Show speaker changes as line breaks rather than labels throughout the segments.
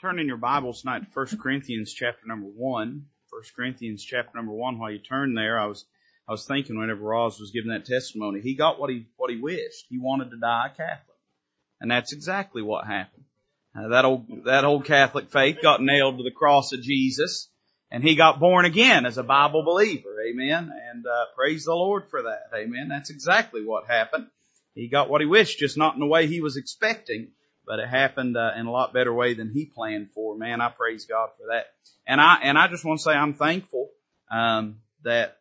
Turn in your Bibles tonight to 1 Corinthians chapter number 1. 1 Corinthians chapter number 1. While you turn there, I was, I was thinking whenever Roz was giving that testimony, he got what he, what he wished. He wanted to die a Catholic. And that's exactly what happened. Uh, that old, that old Catholic faith got nailed to the cross of Jesus and he got born again as a Bible believer. Amen. And, uh, praise the Lord for that. Amen. That's exactly what happened. He got what he wished, just not in the way he was expecting but it happened uh, in a lot better way than he planned for. Man, I praise God for that. And I and I just want to say I'm thankful um, that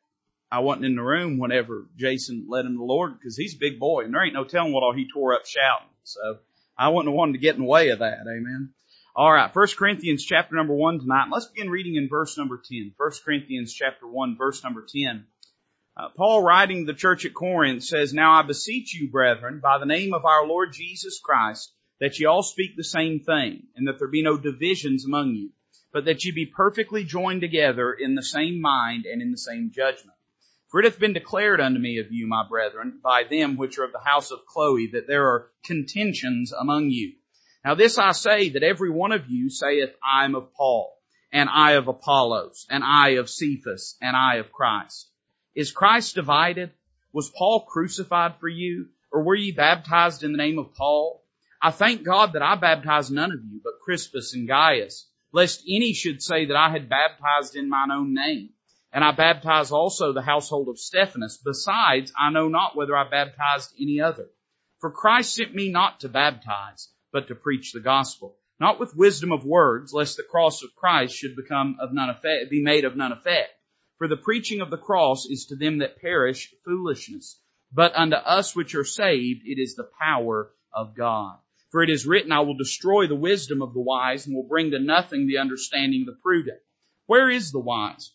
I wasn't in the room whenever Jason led him to the Lord because he's a big boy and there ain't no telling what all he tore up shouting. So I wouldn't have wanted to get in the way of that. Amen. All right, First Corinthians chapter number one tonight. Let's begin reading in verse number ten. First Corinthians chapter one, verse number ten. Uh, Paul writing to the church at Corinth says, Now I beseech you, brethren, by the name of our Lord Jesus Christ, that ye all speak the same thing, and that there be no divisions among you, but that ye be perfectly joined together in the same mind and in the same judgment. For it hath been declared unto me of you, my brethren, by them which are of the house of Chloe, that there are contentions among you. Now this I say, that every one of you saith, I am of Paul, and I of Apollos, and I of Cephas, and I of Christ. Is Christ divided? Was Paul crucified for you? Or were ye baptized in the name of Paul? I thank God that I baptized none of you but Crispus and Gaius, lest any should say that I had baptized in mine own name. And I baptized also the household of Stephanas. Besides, I know not whether I baptized any other. For Christ sent me not to baptize, but to preach the gospel, not with wisdom of words, lest the cross of Christ should become of none effect, be made of none effect. For the preaching of the cross is to them that perish foolishness, but unto us which are saved it is the power of God. For it is written, I will destroy the wisdom of the wise and will bring to nothing the understanding of the prudent. Where is the wise?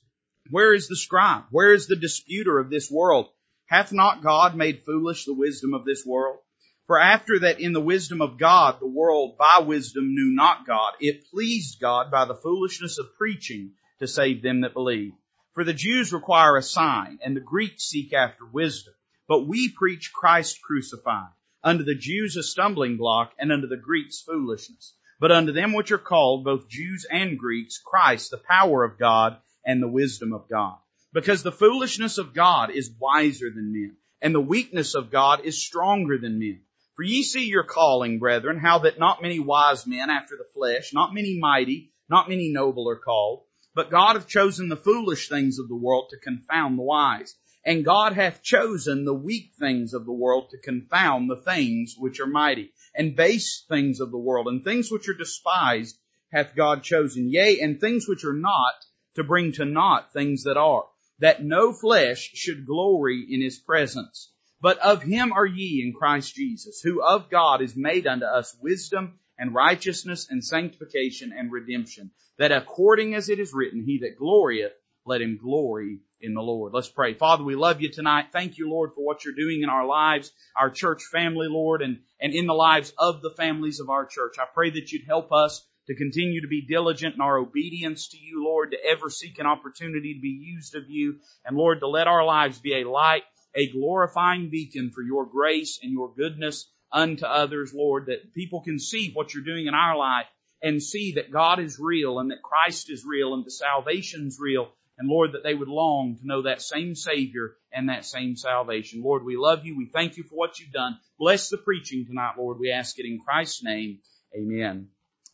Where is the scribe? Where is the disputer of this world? Hath not God made foolish the wisdom of this world? For after that in the wisdom of God, the world by wisdom knew not God, it pleased God by the foolishness of preaching to save them that believe. For the Jews require a sign and the Greeks seek after wisdom. But we preach Christ crucified unto the Jews a stumbling block, and unto the Greeks foolishness. But unto them which are called, both Jews and Greeks, Christ, the power of God and the wisdom of God. Because the foolishness of God is wiser than men, and the weakness of God is stronger than men. For ye see your calling, brethren, how that not many wise men after the flesh, not many mighty, not many noble are called, but God hath chosen the foolish things of the world to confound the wise. And God hath chosen the weak things of the world to confound the things which are mighty, and base things of the world, and things which are despised hath God chosen, yea, and things which are not, to bring to naught things that are, that no flesh should glory in his presence. But of him are ye in Christ Jesus, who of God is made unto us wisdom and righteousness and sanctification and redemption, that according as it is written, he that glorieth, let him glory in the Lord. Let's pray. Father, we love you tonight. Thank you, Lord, for what you're doing in our lives, our church family, Lord, and, and in the lives of the families of our church. I pray that you'd help us to continue to be diligent in our obedience to you, Lord, to ever seek an opportunity to be used of you, and Lord, to let our lives be a light, a glorifying beacon for your grace and your goodness unto others, Lord, that people can see what you're doing in our life and see that God is real and that Christ is real and the salvation's real and Lord, that they would long to know that same Savior and that same salvation. Lord, we love you. We thank you for what you've done. Bless the preaching tonight, Lord. We ask it in Christ's name. Amen.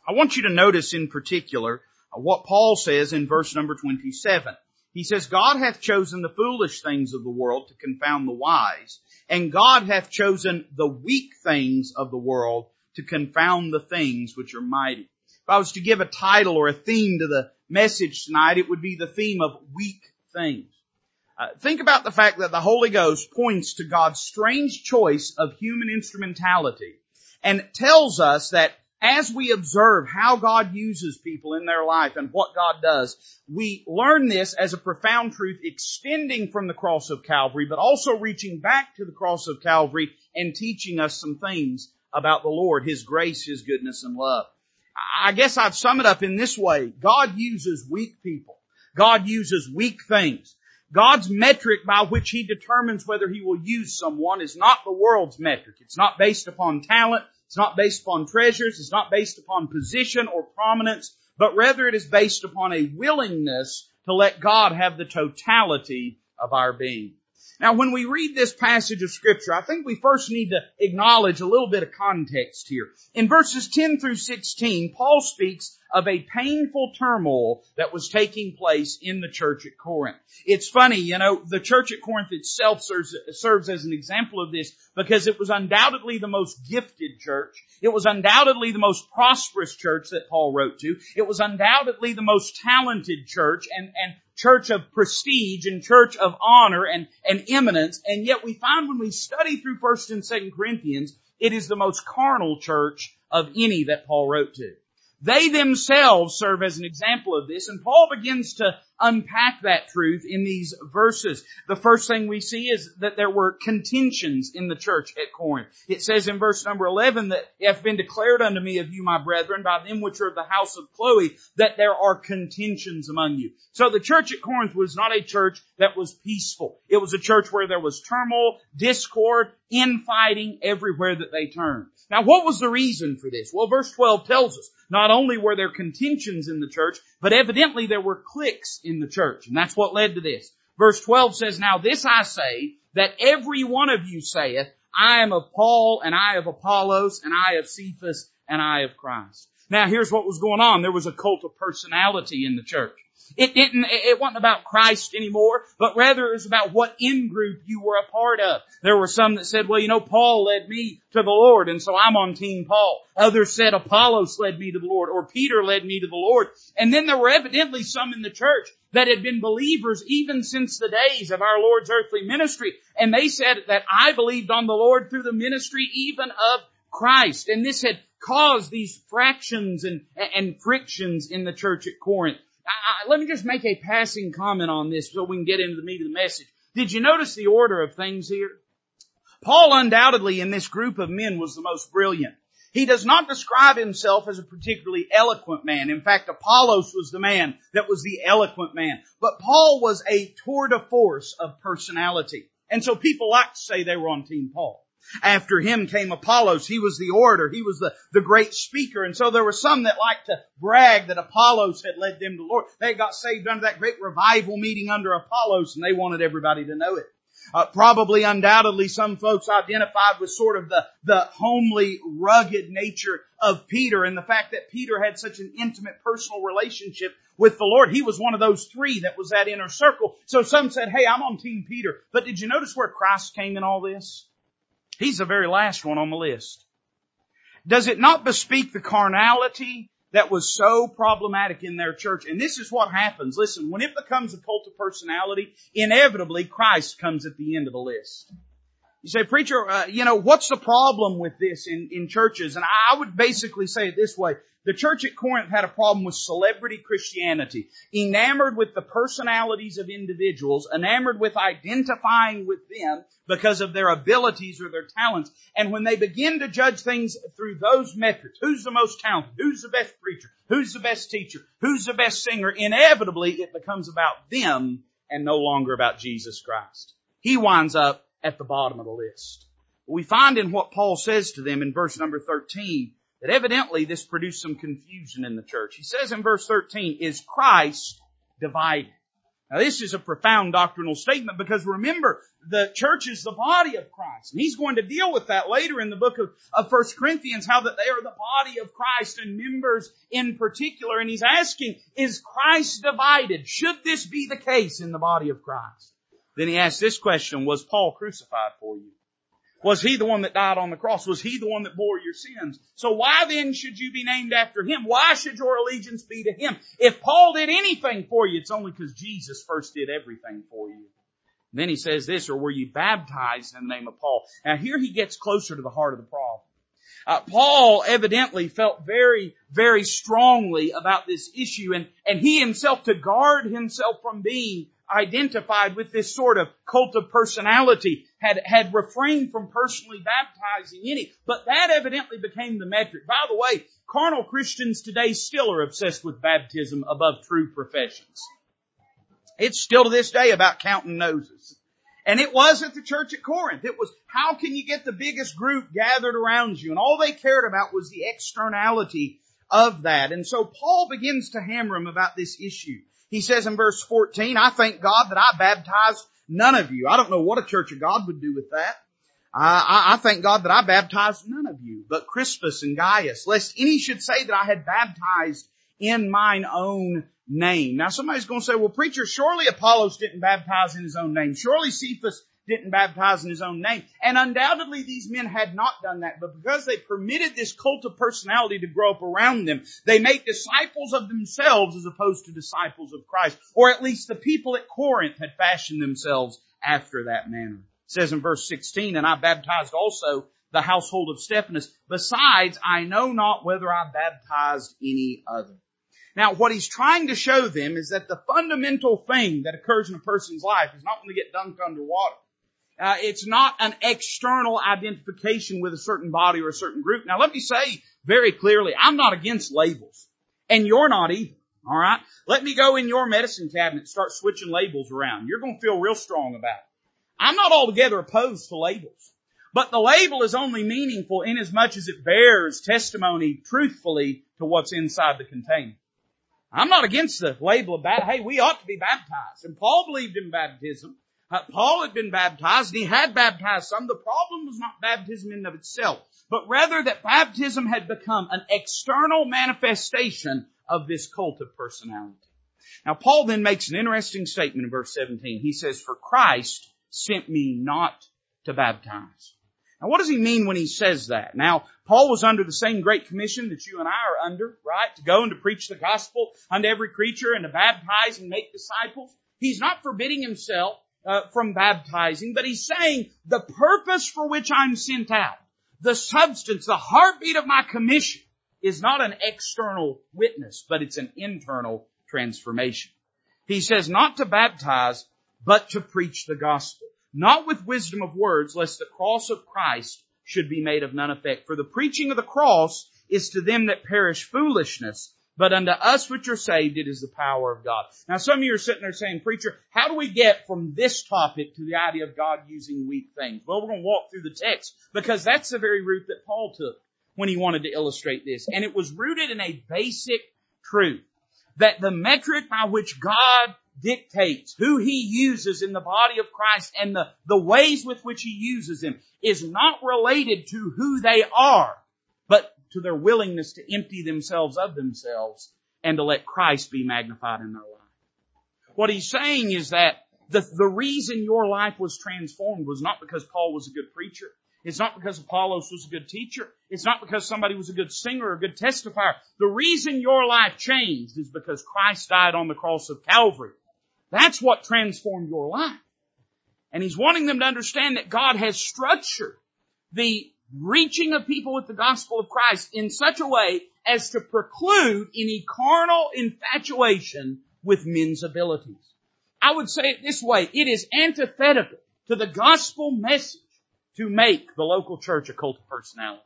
I want you to notice in particular uh, what Paul says in verse number 27. He says, God hath chosen the foolish things of the world to confound the wise, and God hath chosen the weak things of the world to confound the things which are mighty. If I was to give a title or a theme to the message tonight, it would be the theme of weak things. Uh, think about the fact that the Holy Ghost points to God's strange choice of human instrumentality and tells us that as we observe how God uses people in their life and what God does, we learn this as a profound truth extending from the cross of Calvary, but also reaching back to the cross of Calvary and teaching us some things about the Lord, His grace, His goodness, and love. I guess I'd sum it up in this way. God uses weak people. God uses weak things. God's metric by which He determines whether He will use someone is not the world's metric. It's not based upon talent. It's not based upon treasures. It's not based upon position or prominence, but rather it is based upon a willingness to let God have the totality of our being. Now when we read this passage of scripture, I think we first need to acknowledge a little bit of context here. In verses 10 through 16, Paul speaks of a painful turmoil that was taking place in the church at Corinth. It's funny, you know, the church at Corinth itself serves, serves as an example of this because it was undoubtedly the most gifted church. It was undoubtedly the most prosperous church that Paul wrote to. It was undoubtedly the most talented church and, and church of prestige and church of honor and, and eminence. And yet we find when we study through 1st and 2nd Corinthians, it is the most carnal church of any that Paul wrote to. They themselves serve as an example of this, and Paul begins to unpack that truth in these verses. The first thing we see is that there were contentions in the church at Corinth. It says in verse number 11 that it hath been declared unto me of you, my brethren, by them which are of the house of Chloe, that there are contentions among you. So the church at Corinth was not a church that was peaceful. It was a church where there was turmoil, discord, infighting everywhere that they turned. Now what was the reason for this? Well, verse 12 tells us, not only were there contentions in the church, but evidently there were cliques in the church. And that's what led to this. Verse 12 says, Now this I say, that every one of you saith, I am of Paul, and I of Apollos, and I of Cephas, and I of Christ. Now here's what was going on. There was a cult of personality in the church. It didn't, it wasn't about Christ anymore, but rather it was about what in-group you were a part of. There were some that said, well, you know, Paul led me to the Lord, and so I'm on team Paul. Others said Apollos led me to the Lord, or Peter led me to the Lord. And then there were evidently some in the church that had been believers even since the days of our Lord's earthly ministry. And they said that I believed on the Lord through the ministry even of Christ. And this had caused these fractions and, and frictions in the church at Corinth. I, let me just make a passing comment on this so we can get into the meat of the message. Did you notice the order of things here? Paul undoubtedly in this group of men was the most brilliant. He does not describe himself as a particularly eloquent man. In fact, Apollos was the man that was the eloquent man. But Paul was a tour de force of personality. And so people like to say they were on team Paul. After him came Apollos. He was the orator. He was the, the great speaker. And so there were some that liked to brag that Apollos had led them to the Lord. They got saved under that great revival meeting under Apollos and they wanted everybody to know it. Uh, probably undoubtedly some folks identified with sort of the, the homely, rugged nature of Peter and the fact that Peter had such an intimate personal relationship with the Lord. He was one of those three that was that inner circle. So some said, hey, I'm on team Peter. But did you notice where Christ came in all this? He's the very last one on the list. Does it not bespeak the carnality that was so problematic in their church? And this is what happens. Listen, when it becomes a cult of personality, inevitably Christ comes at the end of the list. You say, preacher, uh, you know, what's the problem with this in, in churches? And I would basically say it this way. The church at Corinth had a problem with celebrity Christianity, enamored with the personalities of individuals, enamored with identifying with them because of their abilities or their talents. And when they begin to judge things through those metrics, who's the most talented? Who's the best preacher? Who's the best teacher? Who's the best singer? Inevitably, it becomes about them and no longer about Jesus Christ. He winds up at the bottom of the list. We find in what Paul says to them in verse number 13 that evidently this produced some confusion in the church. He says in verse 13, is Christ divided? Now this is a profound doctrinal statement because remember, the church is the body of Christ. And he's going to deal with that later in the book of, of 1 Corinthians, how that they are the body of Christ and members in particular. And he's asking, is Christ divided? Should this be the case in the body of Christ? Then he asked this question, was Paul crucified for you? Was he the one that died on the cross? Was he the one that bore your sins? So why then should you be named after him? Why should your allegiance be to him? If Paul did anything for you, it's only because Jesus first did everything for you. Then he says this, or were you baptized in the name of Paul? Now here he gets closer to the heart of the problem. Uh, Paul evidently felt very, very strongly about this issue and, and he himself to guard himself from being identified with this sort of cult of personality, had, had refrained from personally baptizing any, but that evidently became the metric. By the way, carnal Christians today still are obsessed with baptism above true professions. It's still to this day about counting noses. And it was at the church at Corinth. It was, how can you get the biggest group gathered around you? And all they cared about was the externality of that. And so Paul begins to hammer him about this issue. He says in verse 14, I thank God that I baptized none of you. I don't know what a church of God would do with that. I, I, thank God that I baptized none of you, but Crispus and Gaius, lest any should say that I had baptized in mine own name. Now somebody's going to say, well preacher, surely Apollos didn't baptize in his own name. Surely Cephas didn't baptize in his own name. And undoubtedly these men had not done that, but because they permitted this cult of personality to grow up around them, they make disciples of themselves as opposed to disciples of Christ. Or at least the people at Corinth had fashioned themselves after that manner. It says in verse 16, and I baptized also the household of Stephanas. Besides, I know not whether I baptized any other. Now, what he's trying to show them is that the fundamental thing that occurs in a person's life is not when they get dunked underwater. Uh, it's not an external identification with a certain body or a certain group. Now, let me say very clearly, I'm not against labels, and you're not either. All right, let me go in your medicine cabinet, and start switching labels around. You're to feel real strong about it. I'm not altogether opposed to labels. But the label is only meaningful in as much as it bears testimony truthfully to what's inside the container. I'm not against the label of baptism. Hey, we ought to be baptized. And Paul believed in baptism. Uh, Paul had been baptized and he had baptized some. The problem was not baptism in of itself, but rather that baptism had become an external manifestation of this cult of personality. Now Paul then makes an interesting statement in verse 17. He says, for Christ sent me not to baptize. Now what does he mean when he says that? Now, Paul was under the same great commission that you and I are under, right? To go and to preach the gospel unto every creature and to baptize and make disciples. He's not forbidding himself uh, from baptizing, but he's saying the purpose for which I'm sent out, the substance, the heartbeat of my commission is not an external witness, but it's an internal transformation. He says not to baptize, but to preach the gospel not with wisdom of words, lest the cross of Christ should be made of none effect. For the preaching of the cross is to them that perish foolishness, but unto us which are saved it is the power of God. Now some of you are sitting there saying, preacher, how do we get from this topic to the idea of God using weak things? Well, we're going to walk through the text because that's the very route that Paul took when he wanted to illustrate this. And it was rooted in a basic truth that the metric by which God dictates who he uses in the body of Christ and the, the ways with which he uses them is not related to who they are, to their willingness to empty themselves of themselves and to let Christ be magnified in their life. What he's saying is that the, the reason your life was transformed was not because Paul was a good preacher. It's not because Apollos was a good teacher. It's not because somebody was a good singer or a good testifier. The reason your life changed is because Christ died on the cross of Calvary that's what transformed your life. And he's wanting them to understand that God has structured the reaching of people with the gospel of Christ in such a way as to preclude any carnal infatuation with men's abilities. I would say it this way, it is antithetical to the gospel message to make the local church a cult of personality.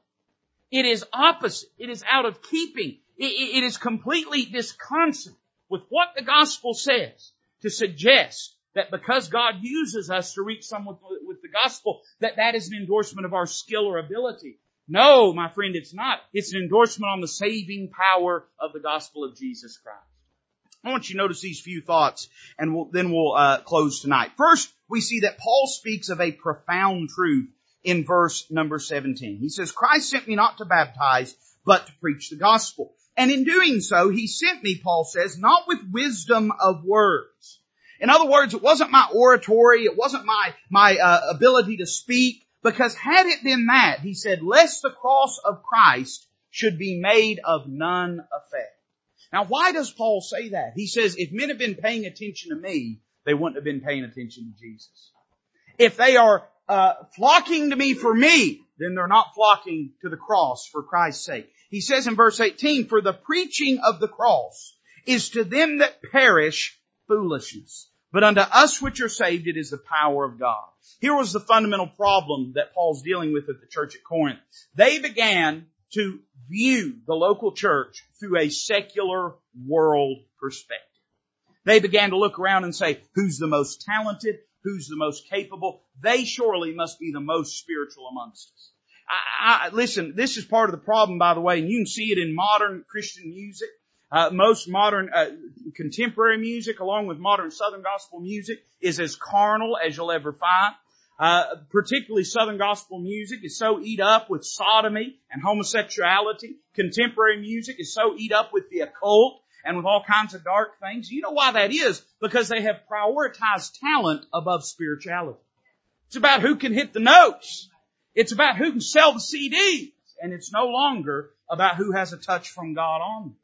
It is opposite. It is out of keeping. it, it is completely disconsonant with what the gospel says to suggest that because God uses us to reach someone with, the gospel, that that is an endorsement of our skill or ability. No, my friend, it's not. It's an endorsement on the saving power of the gospel of Jesus Christ. I want you to notice these few thoughts and we'll, then we'll uh, close tonight. First, we see that Paul speaks of a profound truth in verse number 17. He says, Christ sent me not to baptize, but to preach the gospel. And in doing so, he sent me, Paul says, not with wisdom of words. In other words, it wasn't my oratory, it wasn't my, my uh, ability to speak, because had it been that, he said, lest the cross of Christ should be made of none effect. Now why does Paul say that? He says, if men have been paying attention to me, they wouldn't have been paying attention to Jesus. If they are uh, flocking to me for me, then they're not flocking to the cross for Christ's sake. He says in verse 18, for the preaching of the cross is to them that perish foolishness. But unto us which are saved, it is the power of God. Here was the fundamental problem that Paul's dealing with at the church at Corinth. They began to view the local church through a secular world perspective. They began to look around and say, who's the most talented? who's the most capable. They surely must be the most spiritual amongst us. I, I, listen, this is part of the problem, by the way, and you can see it in modern Christian music. Uh, most modern uh, contemporary music, along with modern Southern gospel music, is as carnal as you'll ever find. Uh, particularly Southern gospel music is so eat up with sodomy and homosexuality. Contemporary music is so eat up with the occult and with all kinds of dark things. You know why that is? Because they have prioritized talent above spirituality. It's about who can hit the notes. It's about who can sell the CDs. And it's no longer about who has a touch from God on them.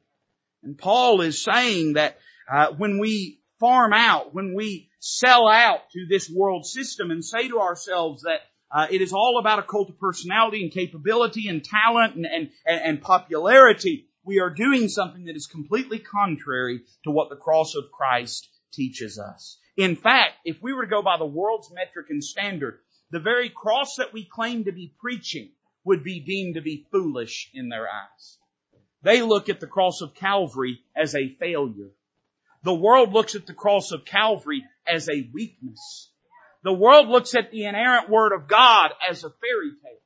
And Paul is saying that uh, when we farm out, when we sell out to this world system and say to ourselves that uh, it is all about a cult of personality and capability and talent and, and, and popularity, we are doing something that is completely contrary to what the cross of Christ teaches us. In fact, if we were to go by the world's metric and standard, the very cross that we claim to be preaching would be deemed to be foolish in their eyes. They look at the cross of Calvary as a failure. The world looks at the cross of Calvary as a weakness. The world looks at the inerrant Word of God as a fairy tale.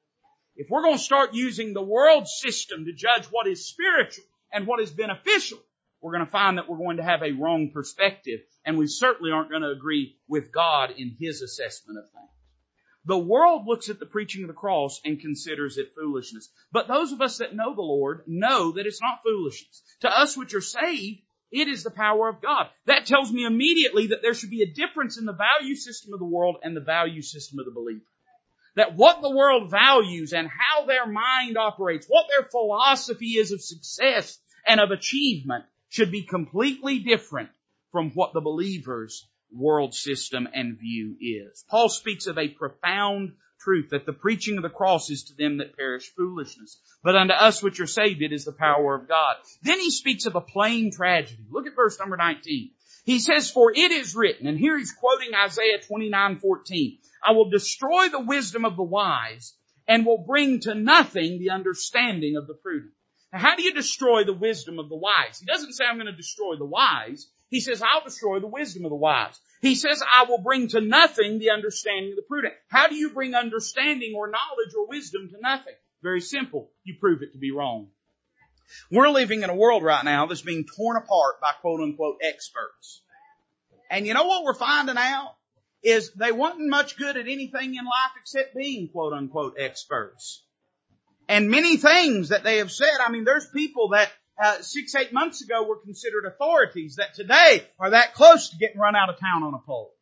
If we're going to start using the world system to judge what is spiritual and what is beneficial, we're going to find that we're going to have a wrong perspective and we certainly aren't going to agree with God in His assessment of things. The world looks at the preaching of the cross and considers it foolishness. But those of us that know the Lord know that it's not foolishness. To us which are saved, it is the power of God. That tells me immediately that there should be a difference in the value system of the world and the value system of the believer. That what the world values and how their mind operates, what their philosophy is of success and of achievement should be completely different from what the believers world system and view is. Paul speaks of a profound truth that the preaching of the cross is to them that perish foolishness, but unto us which are saved it is the power of God. Then he speaks of a plain tragedy. Look at verse number 19. He says, for it is written, and here he's quoting Isaiah 29, 14, I will destroy the wisdom of the wise and will bring to nothing the understanding of the prudent. Now, how do you destroy the wisdom of the wise? He doesn't say I'm going to destroy the wise. He says, I'll destroy the wisdom of the wise. He says, I will bring to nothing the understanding of the prudent. How do you bring understanding or knowledge or wisdom to nothing? Very simple. You prove it to be wrong. We're living in a world right now that's being torn apart by quote unquote experts. And you know what we're finding out? Is they wasn't much good at anything in life except being quote unquote experts. And many things that they have said, I mean, there's people that uh, six, eight months ago were considered authorities that today are that close to getting run out of town on a pole.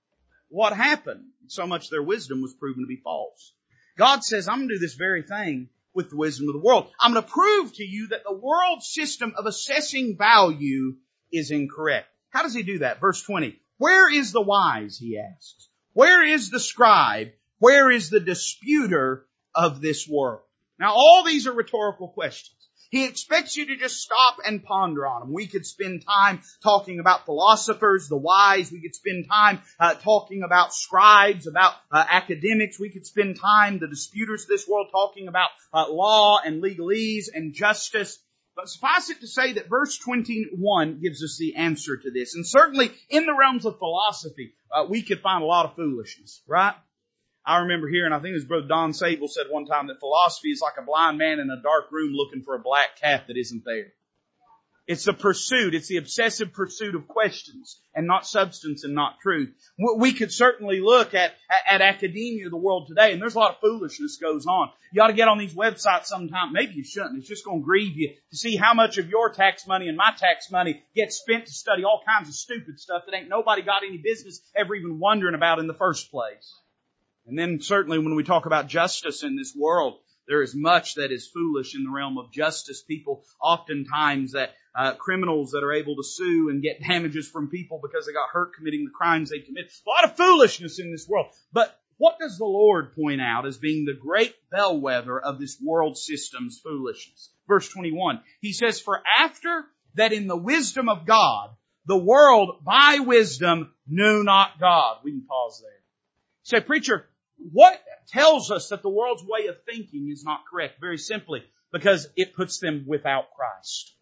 What happened? So much their wisdom was proven to be false. God says, I'm going to do this very thing with the wisdom of the world. I'm going to prove to you that the world system of assessing value is incorrect. How does he do that? Verse 20. Where is the wise? He asks. Where is the scribe? Where is the disputer of this world? Now all these are rhetorical questions. He expects you to just stop and ponder on them. We could spend time talking about philosophers, the wise. We could spend time uh, talking about scribes, about uh, academics. We could spend time, the disputers of this world, talking about uh, law and legalese and justice. But suffice it to say that verse 21 gives us the answer to this. And certainly in the realms of philosophy, uh, we could find a lot of foolishness, right? I remember hearing, I think it was Brother Don Sable said one time that philosophy is like a blind man in a dark room looking for a black cat that isn't there. It's the pursuit, it's the obsessive pursuit of questions and not substance and not truth. We could certainly look at, at, academia the world today and there's a lot of foolishness goes on. You ought to get on these websites sometime. Maybe you shouldn't. It's just going to grieve you to see how much of your tax money and my tax money gets spent to study all kinds of stupid stuff that ain't nobody got any business ever even wondering about in the first place. And then certainly when we talk about justice in this world, there is much that is foolish in the realm of justice. People oftentimes that uh, criminals that are able to sue and get damages from people because they got hurt committing the crimes they commit. A lot of foolishness in this world. But what does the Lord point out as being the great bellwether of this world system's foolishness? Verse 21. He says, For after that in the wisdom of God, the world by wisdom knew not God. We can pause there. Say, preacher, what tells us that the world's way of thinking is not correct? Very simply, because it puts them without Christ.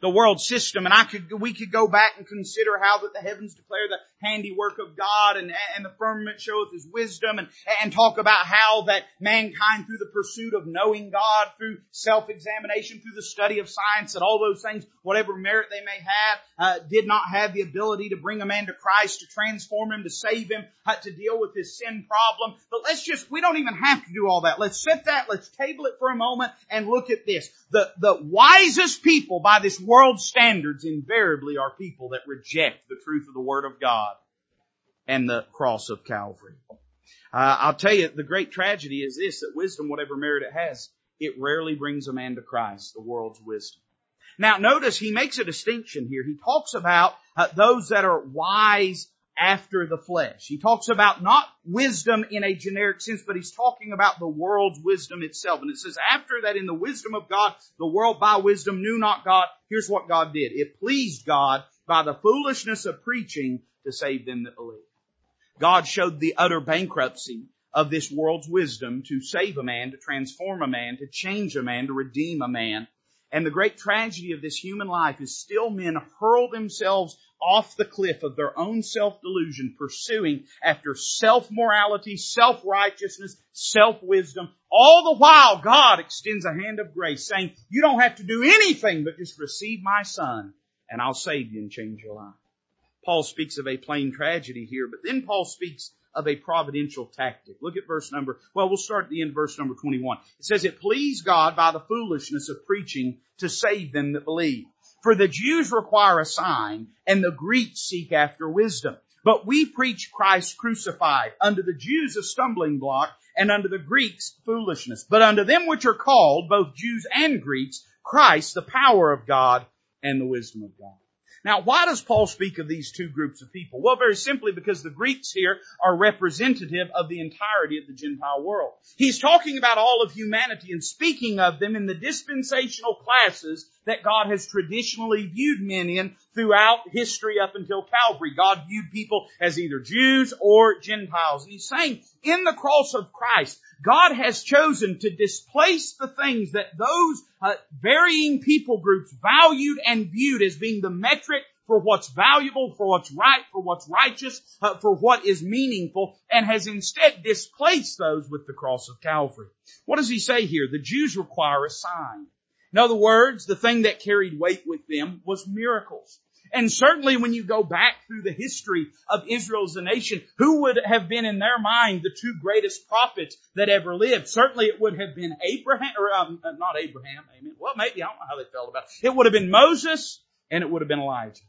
the world system. And I could, we could go back and consider how that the heavens declare the handiwork of God and, and the firmament showeth his wisdom and, and talk about how that mankind through the pursuit of knowing God, through self-examination, through the study of science and all those things, whatever merit they may have, uh, did not have the ability to bring a man to Christ, to transform him, to save him, uh, to deal with his sin problem. But let's just, we don't even have to do all that. Let's set that, let's table it for a moment and look at this. The, the wisest people by this world standards invariably are people that reject the truth of the Word of God and the cross of Calvary. Uh, I'll tell you, the great tragedy is this, that wisdom, whatever merit it has, it rarely brings a man to Christ, the world's wisdom. Now notice he makes a distinction here. He talks about uh, those that are wise after the flesh. He talks about not wisdom in a generic sense, but he's talking about the world's wisdom itself. And it says, after that in the wisdom of God, the world by wisdom knew not God. Here's what God did. It pleased God by the foolishness of preaching to save them that believe. God showed the utter bankruptcy of this world's wisdom to save a man, to transform a man, to change a man, to redeem a man. And the great tragedy of this human life is still men hurl themselves off the cliff of their own self-delusion, pursuing after self-morality, self-righteousness, self-wisdom. All the while, God extends a hand of grace saying, you don't have to do anything but just receive my son and I'll save you and change your life. Paul speaks of a plain tragedy here, but then Paul speaks of a providential tactic. Look at verse number, well, we'll start at the end of verse number 21. It says, it pleased God by the foolishness of preaching to save them that believe. For the Jews require a sign and the Greeks seek after wisdom. But we preach Christ crucified, unto the Jews a stumbling block, and unto the Greeks foolishness. But unto them which are called, both Jews and Greeks, Christ, the power of God and the wisdom of God. Now, why does Paul speak of these two groups of people? Well, very simply because the Greeks here are representative of the entirety of the Gentile world. He's talking about all of humanity and speaking of them in the dispensational classes that God has traditionally viewed men in throughout history up until Calvary. God viewed people as either Jews or Gentiles. And he's saying, in the cross of Christ, God has chosen to displace the things that those uh, varying people groups valued and viewed as being the metric for what's valuable, for what's right, for what's righteous, uh, for what is meaningful, and has instead displaced those with the cross of Calvary. What does he say here? The Jews require a sign. In other words, the thing that carried weight with them was miracles. And certainly when you go back through the history of Israel as a nation, who would have been in their mind the two greatest prophets that ever lived? Certainly it would have been Abraham, or um, uh, not Abraham, amen. Well, maybe, I don't know how they felt about it. It would have been Moses and it would have been Elijah.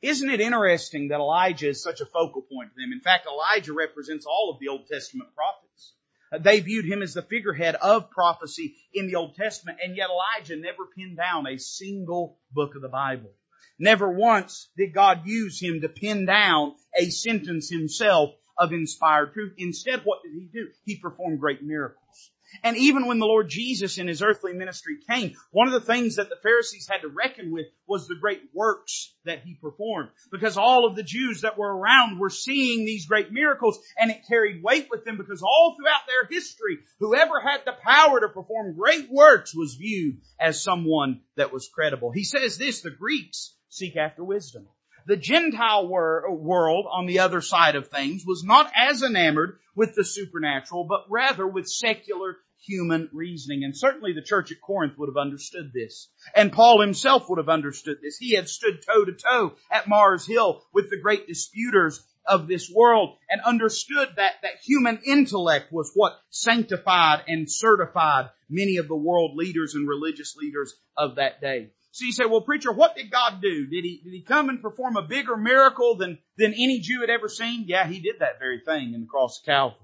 Isn't it interesting that Elijah is such a focal point to them? In fact, Elijah represents all of the Old Testament prophets. Uh, they viewed him as the figurehead of prophecy in the Old Testament, and yet Elijah never pinned down a single book of the Bible. Never once did God use him to pin down a sentence himself of inspired truth. Instead, what did he do? He performed great miracles. And even when the Lord Jesus in his earthly ministry came, one of the things that the Pharisees had to reckon with was the great works that he performed. Because all of the Jews that were around were seeing these great miracles and it carried weight with them because all throughout their history, whoever had the power to perform great works was viewed as someone that was credible. He says this, the Greeks seek after wisdom. The Gentile wor- world on the other side of things was not as enamored with the supernatural, but rather with secular human reasoning. And certainly the church at Corinth would have understood this. And Paul himself would have understood this. He had stood toe to toe at Mars Hill with the great disputers of this world and understood that, that human intellect was what sanctified and certified many of the world leaders and religious leaders of that day. So you say, well, preacher, what did God do? Did he, did he come and perform a bigger miracle than, than any Jew had ever seen? Yeah, he did that very thing in the cross of Calvary.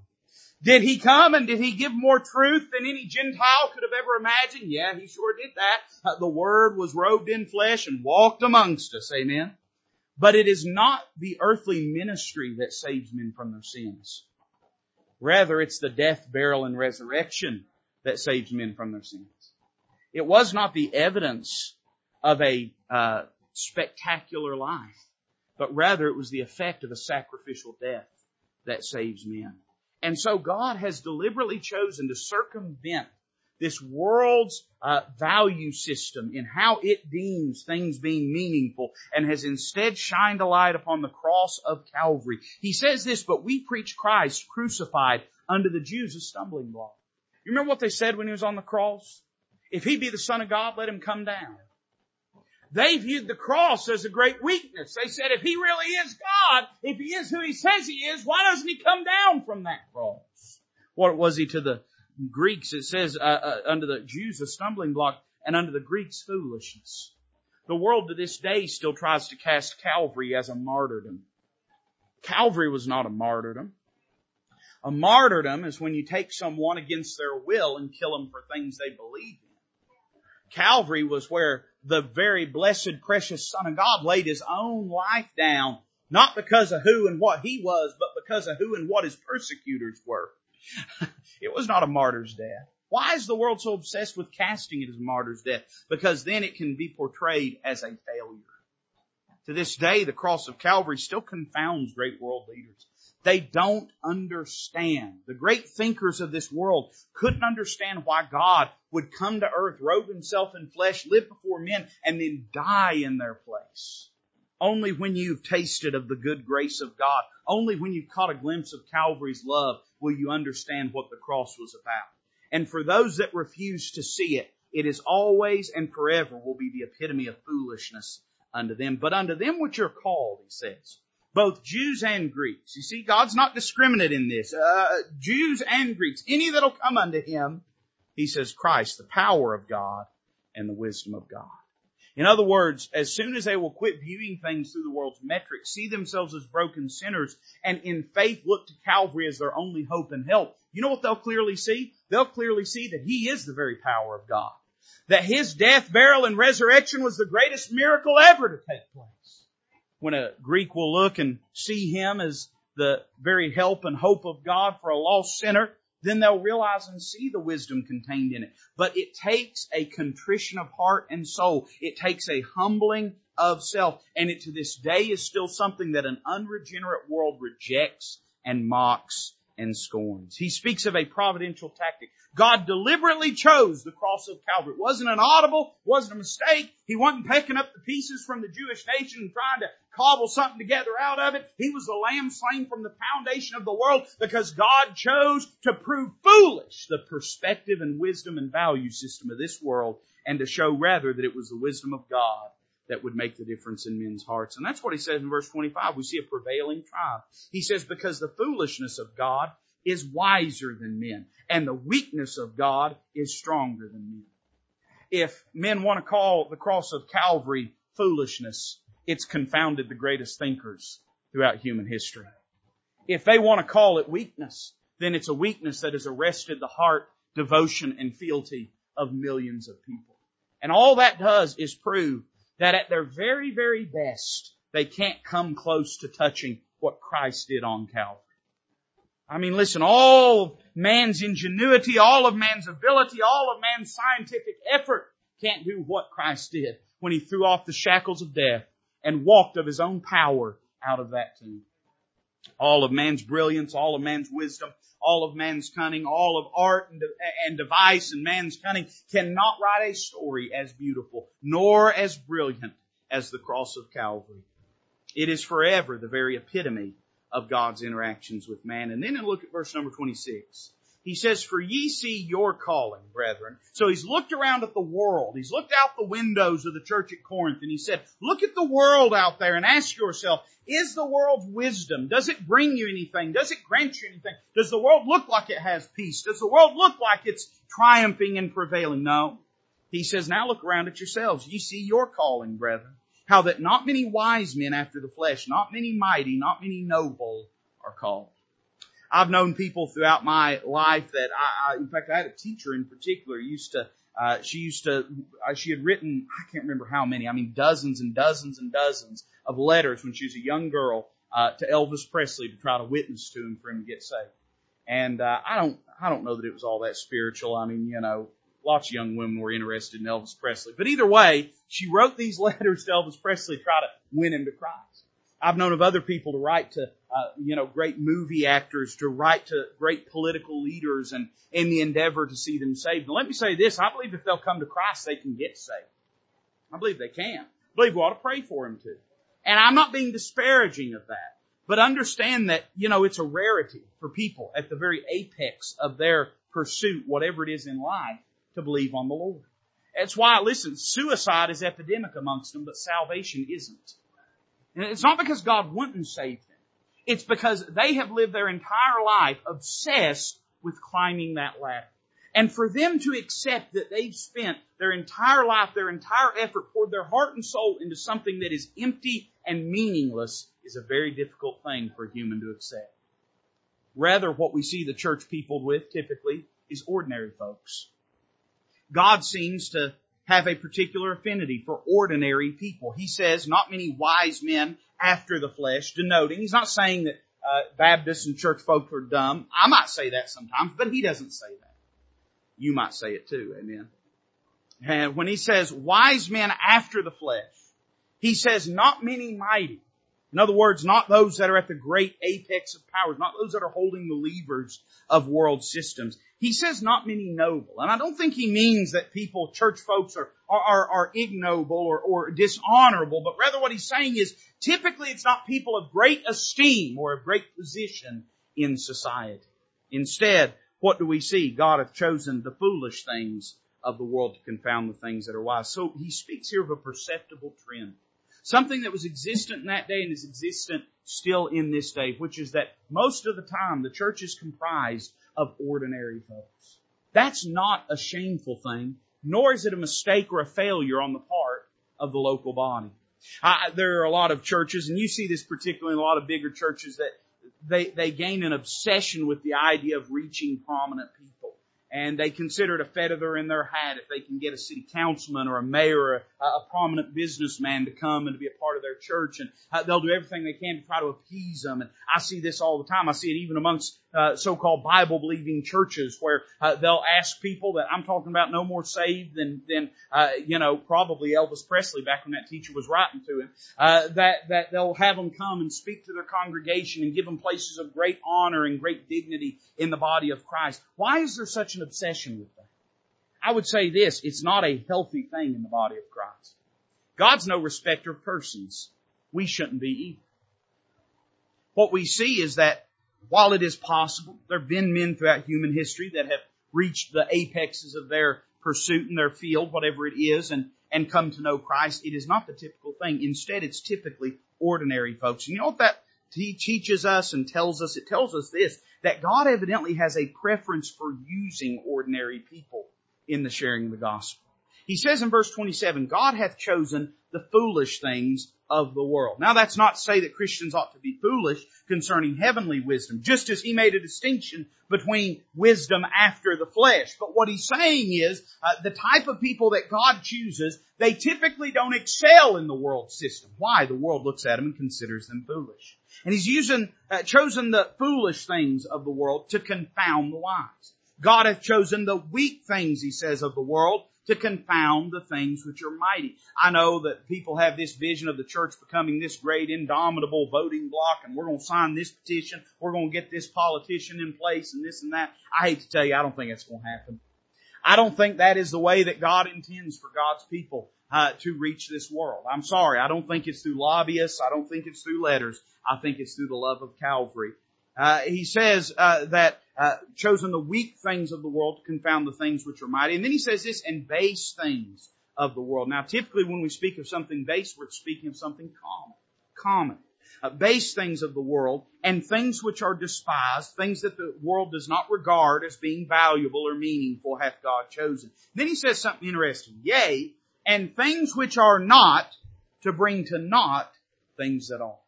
Did he come and did he give more truth than any Gentile could have ever imagined? Yeah, he sure did that. Uh, the Word was robed in flesh and walked amongst us. Amen. But it is not the earthly ministry that saves men from their sins. Rather, it's the death, burial, and resurrection that saves men from their sins. It was not the evidence of a uh, spectacular life, but rather it was the effect of a sacrificial death that saves men. And so God has deliberately chosen to circumvent this world's uh, value system in how it deems things being meaningful and has instead shined a light upon the cross of Calvary. He says this, but we preach Christ crucified unto the Jews a stumbling block. You remember what they said when he was on the cross? If he be the son of God, let him come down. They viewed the cross as a great weakness. They said, if he really is God, if he is who he says he is, why doesn't he come down from that cross? What was he to the Greeks? It says, uh, uh, under the Jews, a stumbling block, and under the Greeks, foolishness. The world to this day still tries to cast Calvary as a martyrdom. Calvary was not a martyrdom. A martyrdom is when you take someone against their will and kill them for things they believe in. Calvary was where the very blessed, precious Son of God laid His own life down, not because of who and what He was, but because of who and what His persecutors were. it was not a martyr's death. Why is the world so obsessed with casting it as a martyr's death? Because then it can be portrayed as a failure. To this day, the cross of Calvary still confounds great world leaders. They don't understand. The great thinkers of this world couldn't understand why God would come to earth, robe himself in flesh, live before men, and then die in their place. Only when you've tasted of the good grace of God, only when you've caught a glimpse of Calvary's love will you understand what the cross was about. And for those that refuse to see it, it is always and forever will be the epitome of foolishness unto them. But unto them which are called, he says, both Jews and Greeks. You see, God's not discriminate in this. Uh, Jews and Greeks, any that'll come unto Him, He says Christ, the power of God and the wisdom of God. In other words, as soon as they will quit viewing things through the world's metrics, see themselves as broken sinners, and in faith look to Calvary as their only hope and help, you know what they'll clearly see? They'll clearly see that He is the very power of God. That His death, burial, and resurrection was the greatest miracle ever to take place when a Greek will look and see him as the very help and hope of God for a lost sinner, then they'll realize and see the wisdom contained in it. But it takes a contrition of heart and soul. It takes a humbling of self. And it to this day is still something that an unregenerate world rejects and mocks and scorns. He speaks of a providential tactic. God deliberately chose the cross of Calvary. It wasn't an audible, wasn't a mistake. He wasn't picking up the pieces from the Jewish nation and trying to cobble something together out of it. He was the lamb slain from the foundation of the world because God chose to prove foolish the perspective and wisdom and value system of this world and to show rather that it was the wisdom of God that would make the difference in men's hearts. And that's what he says in verse 25. We see a prevailing triumph. He says, because the foolishness of God is wiser than men, and the weakness of God is stronger than men. If men want to call the cross of Calvary foolishness, it's confounded the greatest thinkers throughout human history. If they want to call it weakness, then it's a weakness that has arrested the heart, devotion, and fealty of millions of people. And all that does is prove that at their very, very best, they can't come close to touching what Christ did on Calvary. I mean, listen, all of man's ingenuity, all of man's ability, all of man's scientific effort can't do what Christ did when he threw off the shackles of death and walked of his own power out of that tomb. All of man's brilliance, all of man's wisdom, all of man's cunning, all of art and, and device and man's cunning cannot write a story as beautiful, nor as brilliant as the cross of Calvary. It is forever the very epitome of God's interactions with man. And then look at verse number 26. He says, for ye see your calling, brethren. So he's looked around at the world. He's looked out the windows of the church at Corinth and he said, look at the world out there and ask yourself, is the world's wisdom? Does it bring you anything? Does it grant you anything? Does the world look like it has peace? Does the world look like it's triumphing and prevailing? No. He says, now look around at yourselves. You see your calling, brethren. How that not many wise men after the flesh, not many mighty, not many noble are called. I've known people throughout my life that I, I in fact, I had a teacher in particular used to, uh, she used to, uh, she had written, I can't remember how many, I mean dozens and dozens and dozens of letters when she was a young girl, uh, to Elvis Presley to try to witness to him for him to get saved. And, uh, I don't, I don't know that it was all that spiritual. I mean, you know, lots of young women were interested in Elvis Presley. But either way, she wrote these letters to Elvis Presley to try to win him to Christ. I've known of other people to write to, uh, you know, great movie actors, to write to great political leaders and in the endeavor to see them saved. And let me say this, I believe if they'll come to Christ, they can get saved. I believe they can. I believe we ought to pray for them too. And I'm not being disparaging of that. But understand that, you know, it's a rarity for people at the very apex of their pursuit, whatever it is in life, to believe on the Lord. That's why, listen, suicide is epidemic amongst them, but salvation isn't. And it's not because God wouldn't save them. It's because they have lived their entire life obsessed with climbing that ladder. And for them to accept that they've spent their entire life, their entire effort, poured their heart and soul into something that is empty and meaningless is a very difficult thing for a human to accept. Rather, what we see the church peopled with typically is ordinary folks. God seems to have a particular affinity for ordinary people. He says not many wise men after the flesh, denoting, he's not saying that uh, Baptists and church folk are dumb. I might say that sometimes, but he doesn't say that. You might say it too, amen. And when he says wise men after the flesh, he says not many mighty. In other words, not those that are at the great apex of powers, not those that are holding the levers of world systems. He says not many noble. And I don't think he means that people, church folks are, are, are ignoble or, or dishonorable, but rather what he's saying is typically it's not people of great esteem or of great position in society. Instead, what do we see? God hath chosen the foolish things of the world to confound the things that are wise. So he speaks here of a perceptible trend. Something that was existent in that day and is existent still in this day, which is that most of the time the church is comprised of ordinary folks. That's not a shameful thing, nor is it a mistake or a failure on the part of the local body. I, there are a lot of churches, and you see this particularly in a lot of bigger churches, that they, they gain an obsession with the idea of reaching prominent people and they consider it a feather in their hat if they can get a city councilman or a mayor or a, a prominent businessman to come and to be a part of their church and uh, they'll do everything they can to try to appease them and I see this all the time. I see it even amongst uh, so-called Bible believing churches where uh, they'll ask people that I'm talking about no more saved than than uh, you know probably Elvis Presley back when that teacher was writing to him uh, that that they'll have them come and speak to their congregation and give them places of great honor and great dignity in the body of Christ. Why is there such an obsession with that. I would say this, it's not a healthy thing in the body of Christ. God's no respecter of persons. We shouldn't be either. What we see is that while it is possible, there have been men throughout human history that have reached the apexes of their pursuit in their field, whatever it is, and, and come to know Christ. It is not the typical thing. Instead, it's typically ordinary folks. And you know what that teaches us and tells us? It tells us this, that God evidently has a preference for using ordinary people in the sharing of the gospel. He says in verse 27, God hath chosen the foolish things of the world. Now that's not to say that Christians ought to be foolish concerning heavenly wisdom, just as he made a distinction between wisdom after the flesh. But what he's saying is, uh, the type of people that God chooses, they typically don't excel in the world system. Why? The world looks at them and considers them foolish. And he's using, uh, chosen the foolish things of the world to confound the wise. God hath chosen the weak things, he says, of the world to confound the things which are mighty. I know that people have this vision of the church becoming this great indomitable voting block and we're going to sign this petition, we're going to get this politician in place and this and that. I hate to tell you, I don't think that's going to happen. I don't think that is the way that God intends for God's people uh, to reach this world. I'm sorry, I don't think it's through lobbyists. I don't think it's through letters. I think it's through the love of Calvary. Uh, he says uh, that uh, chosen the weak things of the world to confound the things which are mighty, and then he says this and base things of the world. Now, typically when we speak of something base, we're speaking of something common, common. Uh, base things of the world and things which are despised, things that the world does not regard as being valuable or meaningful, hath God chosen. Then he says something interesting. Yea, and things which are not to bring to naught things that are.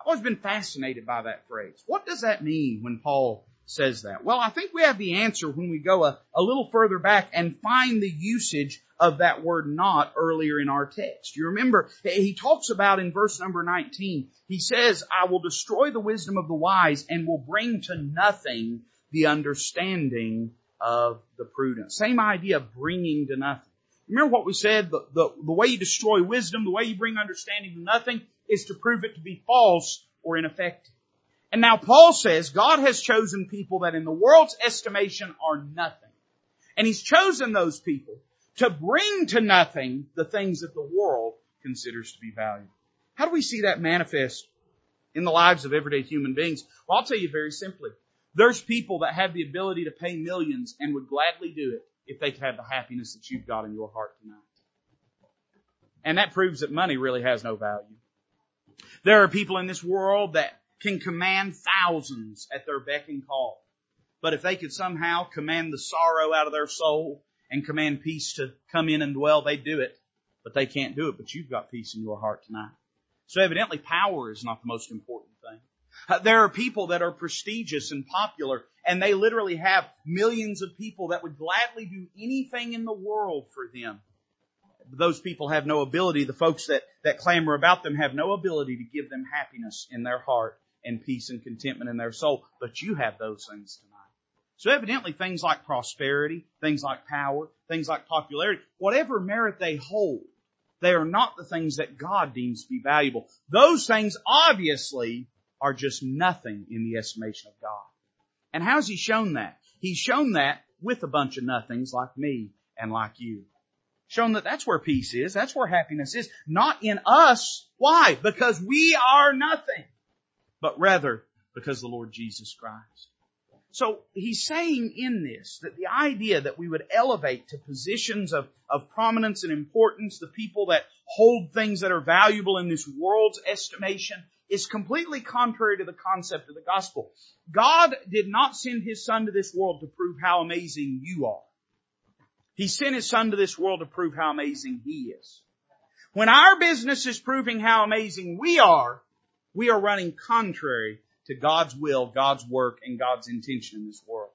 I've always been fascinated by that phrase. What does that mean when Paul says that? Well, I think we have the answer when we go a, a little further back and find the usage of that word not earlier in our text. You remember, he talks about in verse number 19, he says, I will destroy the wisdom of the wise and will bring to nothing the understanding of the prudent. Same idea of bringing to nothing. Remember what we said? The, the, the way you destroy wisdom, the way you bring understanding to nothing is to prove it to be false or ineffective. And now Paul says God has chosen people that in the world's estimation are nothing. And He's chosen those people to bring to nothing the things that the world considers to be valuable. How do we see that manifest in the lives of everyday human beings? Well, I'll tell you very simply. There's people that have the ability to pay millions and would gladly do it if they could have the happiness that you've got in your heart tonight. And that proves that money really has no value. There are people in this world that can command thousands at their beck and call. But if they could somehow command the sorrow out of their soul and command peace to come in and dwell, they'd do it. But they can't do it, but you've got peace in your heart tonight. So evidently power is not the most important thing. Uh, there are people that are prestigious and popular and they literally have millions of people that would gladly do anything in the world for them. Those people have no ability, the folks that, that clamor about them have no ability to give them happiness in their heart and peace and contentment in their soul, but you have those things tonight. So evidently things like prosperity, things like power, things like popularity, whatever merit they hold, they are not the things that God deems to be valuable. Those things obviously are just nothing in the estimation of God. And how's He shown that? He's shown that with a bunch of nothings like me and like you. Shown that that's where peace is, that's where happiness is. Not in us. Why? Because we are nothing. But rather because the Lord Jesus Christ. So he's saying in this that the idea that we would elevate to positions of, of prominence and importance the people that hold things that are valuable in this world's estimation is completely contrary to the concept of the gospel. God did not send his son to this world to prove how amazing you are. He sent his son to this world to prove how amazing he is. When our business is proving how amazing we are, we are running contrary to God's will, God's work, and God's intention in this world.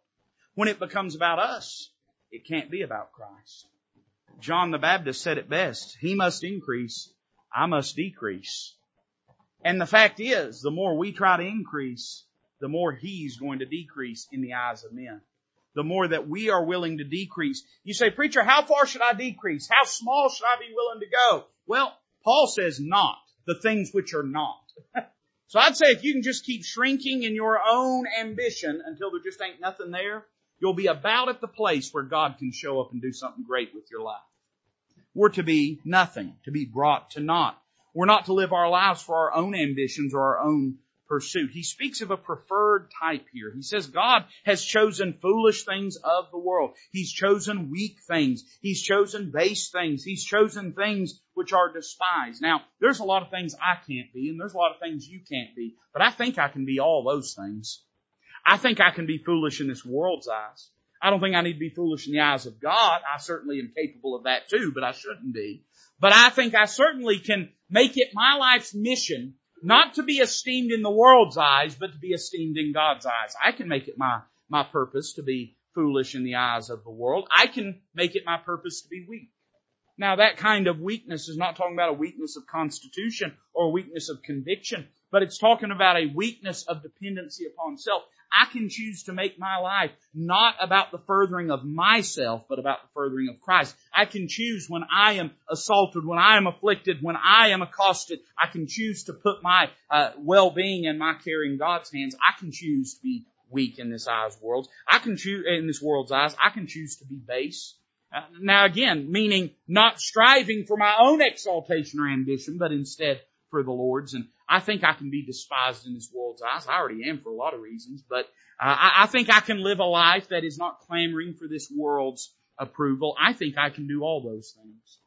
When it becomes about us, it can't be about Christ. John the Baptist said it best. He must increase. I must decrease. And the fact is, the more we try to increase, the more he's going to decrease in the eyes of men. The more that we are willing to decrease. You say, preacher, how far should I decrease? How small should I be willing to go? Well, Paul says not. The things which are not. so I'd say if you can just keep shrinking in your own ambition until there just ain't nothing there, you'll be about at the place where God can show up and do something great with your life. We're to be nothing, to be brought to naught. We're not to live our lives for our own ambitions or our own pursuit. He speaks of a preferred type here. He says God has chosen foolish things of the world. He's chosen weak things. He's chosen base things. He's chosen things which are despised. Now, there's a lot of things I can't be, and there's a lot of things you can't be, but I think I can be all those things. I think I can be foolish in this world's eyes. I don't think I need to be foolish in the eyes of God. I certainly am capable of that too, but I shouldn't be. But I think I certainly can make it my life's mission not to be esteemed in the world's eyes, but to be esteemed in God's eyes. I can make it my, my purpose to be foolish in the eyes of the world. I can make it my purpose to be weak. Now that kind of weakness is not talking about a weakness of constitution or a weakness of conviction, but it's talking about a weakness of dependency upon self. I can choose to make my life not about the furthering of myself, but about the furthering of Christ. I can choose when I am assaulted, when I am afflicted, when I am accosted. I can choose to put my uh, well-being and my care in God's hands. I can choose to be weak in this eyes world. I can choose in this world's eyes. I can choose to be base. Uh, now again, meaning not striving for my own exaltation or ambition, but instead for the Lord's. And I think I can be despised in this world's eyes. I already am for a lot of reasons, but uh, I, I think I can live a life that is not clamoring for this world's approval. I think I can do all those things.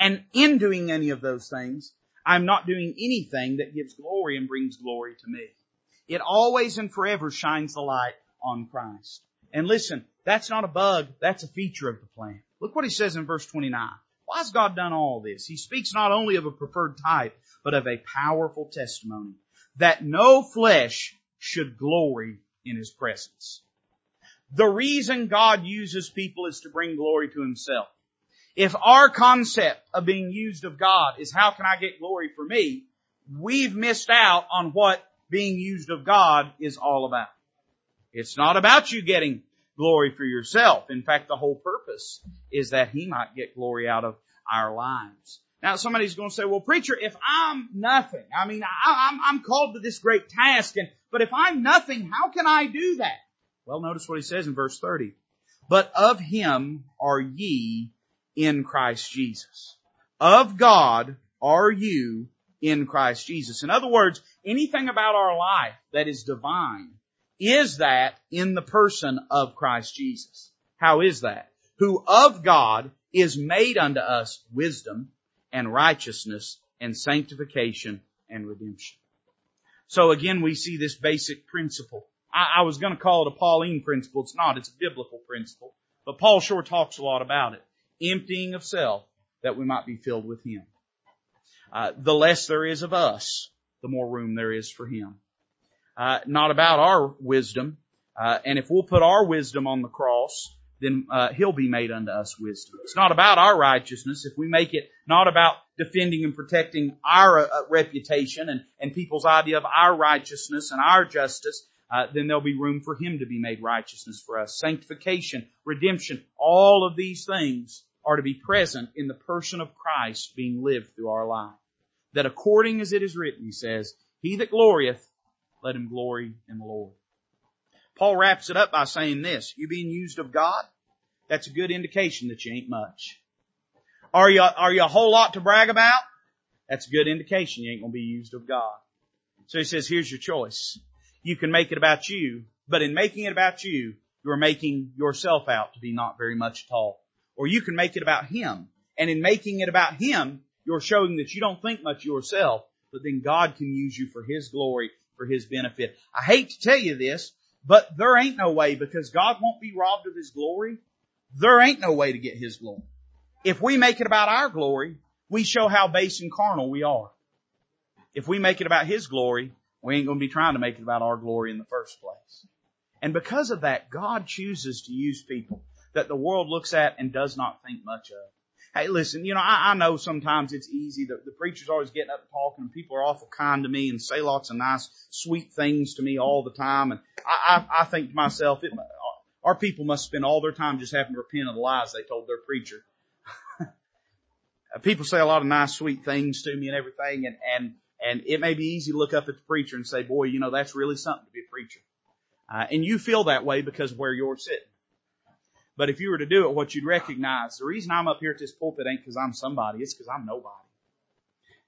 And in doing any of those things, I'm not doing anything that gives glory and brings glory to me. It always and forever shines the light on Christ. And listen, that's not a bug, that's a feature of the plan. Look what he says in verse 29. Why has God done all this? He speaks not only of a preferred type, but of a powerful testimony that no flesh should glory in his presence. The reason God uses people is to bring glory to himself. If our concept of being used of God is how can I get glory for me, we've missed out on what being used of God is all about. It's not about you getting glory for yourself. In fact, the whole purpose is that He might get glory out of our lives. Now somebody's going to say, well preacher, if I'm nothing, I mean, I, am I'm called to this great task, and, but if I'm nothing, how can I do that? Well, notice what he says in verse 30. But of Him are ye in Christ Jesus. Of God are you in Christ Jesus. In other words, anything about our life that is divine is that in the person of Christ Jesus. How is that? Who of God is made unto us wisdom and righteousness and sanctification and redemption. So again, we see this basic principle. I, I was going to call it a Pauline principle. It's not. It's a biblical principle. But Paul sure talks a lot about it. Emptying of self that we might be filled with Him. Uh, the less there is of us, the more room there is for Him. Uh, not about our wisdom, uh, and if we'll put our wisdom on the cross, then uh, He'll be made unto us wisdom. It's not about our righteousness. If we make it not about defending and protecting our uh, reputation and, and people's idea of our righteousness and our justice, uh, then there'll be room for Him to be made righteousness for us. Sanctification, redemption, all of these things are to be present in the person of Christ being lived through our life that according as it is written, he says, He that glorieth, let him glory in the Lord. Paul wraps it up by saying this, you being used of God, that's a good indication that you ain't much. Are you, are you a whole lot to brag about? That's a good indication you ain't gonna be used of God. So he says, here's your choice. You can make it about you, but in making it about you, you're making yourself out to be not very much at all. Or you can make it about Him. And in making it about Him, you're showing that you don't think much yourself, but then God can use you for His glory, for His benefit. I hate to tell you this, but there ain't no way because God won't be robbed of His glory. There ain't no way to get His glory. If we make it about our glory, we show how base and carnal we are. If we make it about His glory, we ain't going to be trying to make it about our glory in the first place. And because of that, God chooses to use people that the world looks at and does not think much of. Hey, listen, you know, I, I know sometimes it's easy. The, the preacher's always getting up and talking and people are awful kind to me and say lots of nice, sweet things to me all the time. And I, I, I think to myself, it, our people must spend all their time just having to repent of the lies they told their preacher. people say a lot of nice, sweet things to me and everything. And, and, and it may be easy to look up at the preacher and say, boy, you know, that's really something to be a preacher. Uh, and you feel that way because of where you're sitting. But if you were to do it, what you'd recognize, the reason I'm up here at this pulpit ain't because I'm somebody, it's because I'm nobody.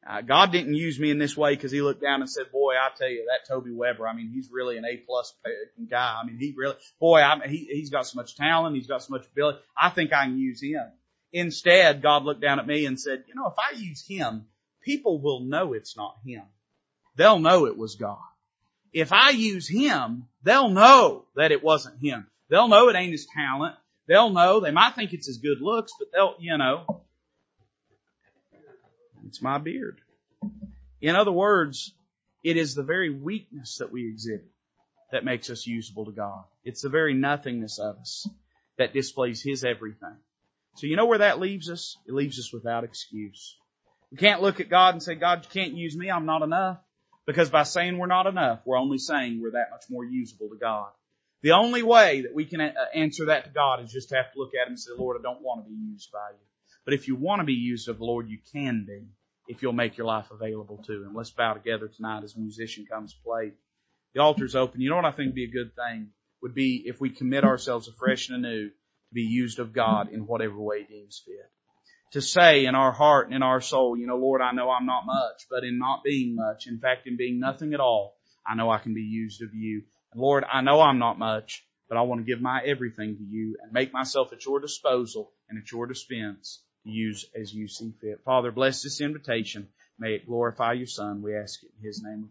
Uh, God didn't use me in this way because He looked down and said, "Boy, I tell you, that Toby Weber. I mean, he's really an A plus guy. I mean, he really, boy, I mean, he, he's got so much talent. He's got so much ability. I think I can use him." Instead, God looked down at me and said, "You know, if I use him, people will know it's not him. They'll know it was God. If I use him, they'll know that it wasn't him. They'll know it ain't his talent. They'll know. They might think it's his good looks, but they'll, you know, it's my beard. In other words, it is the very weakness that we exhibit that makes us usable to God. It's the very nothingness of us that displays His everything. So you know where that leaves us? It leaves us without excuse. We can't look at God and say, God, you can't use me. I'm not enough. Because by saying we're not enough, we're only saying we're that much more usable to God. The only way that we can uh, answer that to God is just to have to look at Him and say, Lord, I don't want to be used by you. But if you want to be used of the Lord, you can be if you'll make your life available to Him. Let's bow together tonight as a musician comes to play. The altar's open. You know what I think would be a good thing? Would be if we commit ourselves afresh and anew to be used of God in whatever way He deems fit. To say in our heart and in our soul, you know, Lord, I know I'm not much, but in not being much, in fact, in being nothing at all, I know I can be used of you. Lord, I know I'm not much, but I want to give my everything to you and make myself at your disposal and at your dispense to use as you see fit. Father, bless this invitation. May it glorify your Son. We ask it in His name.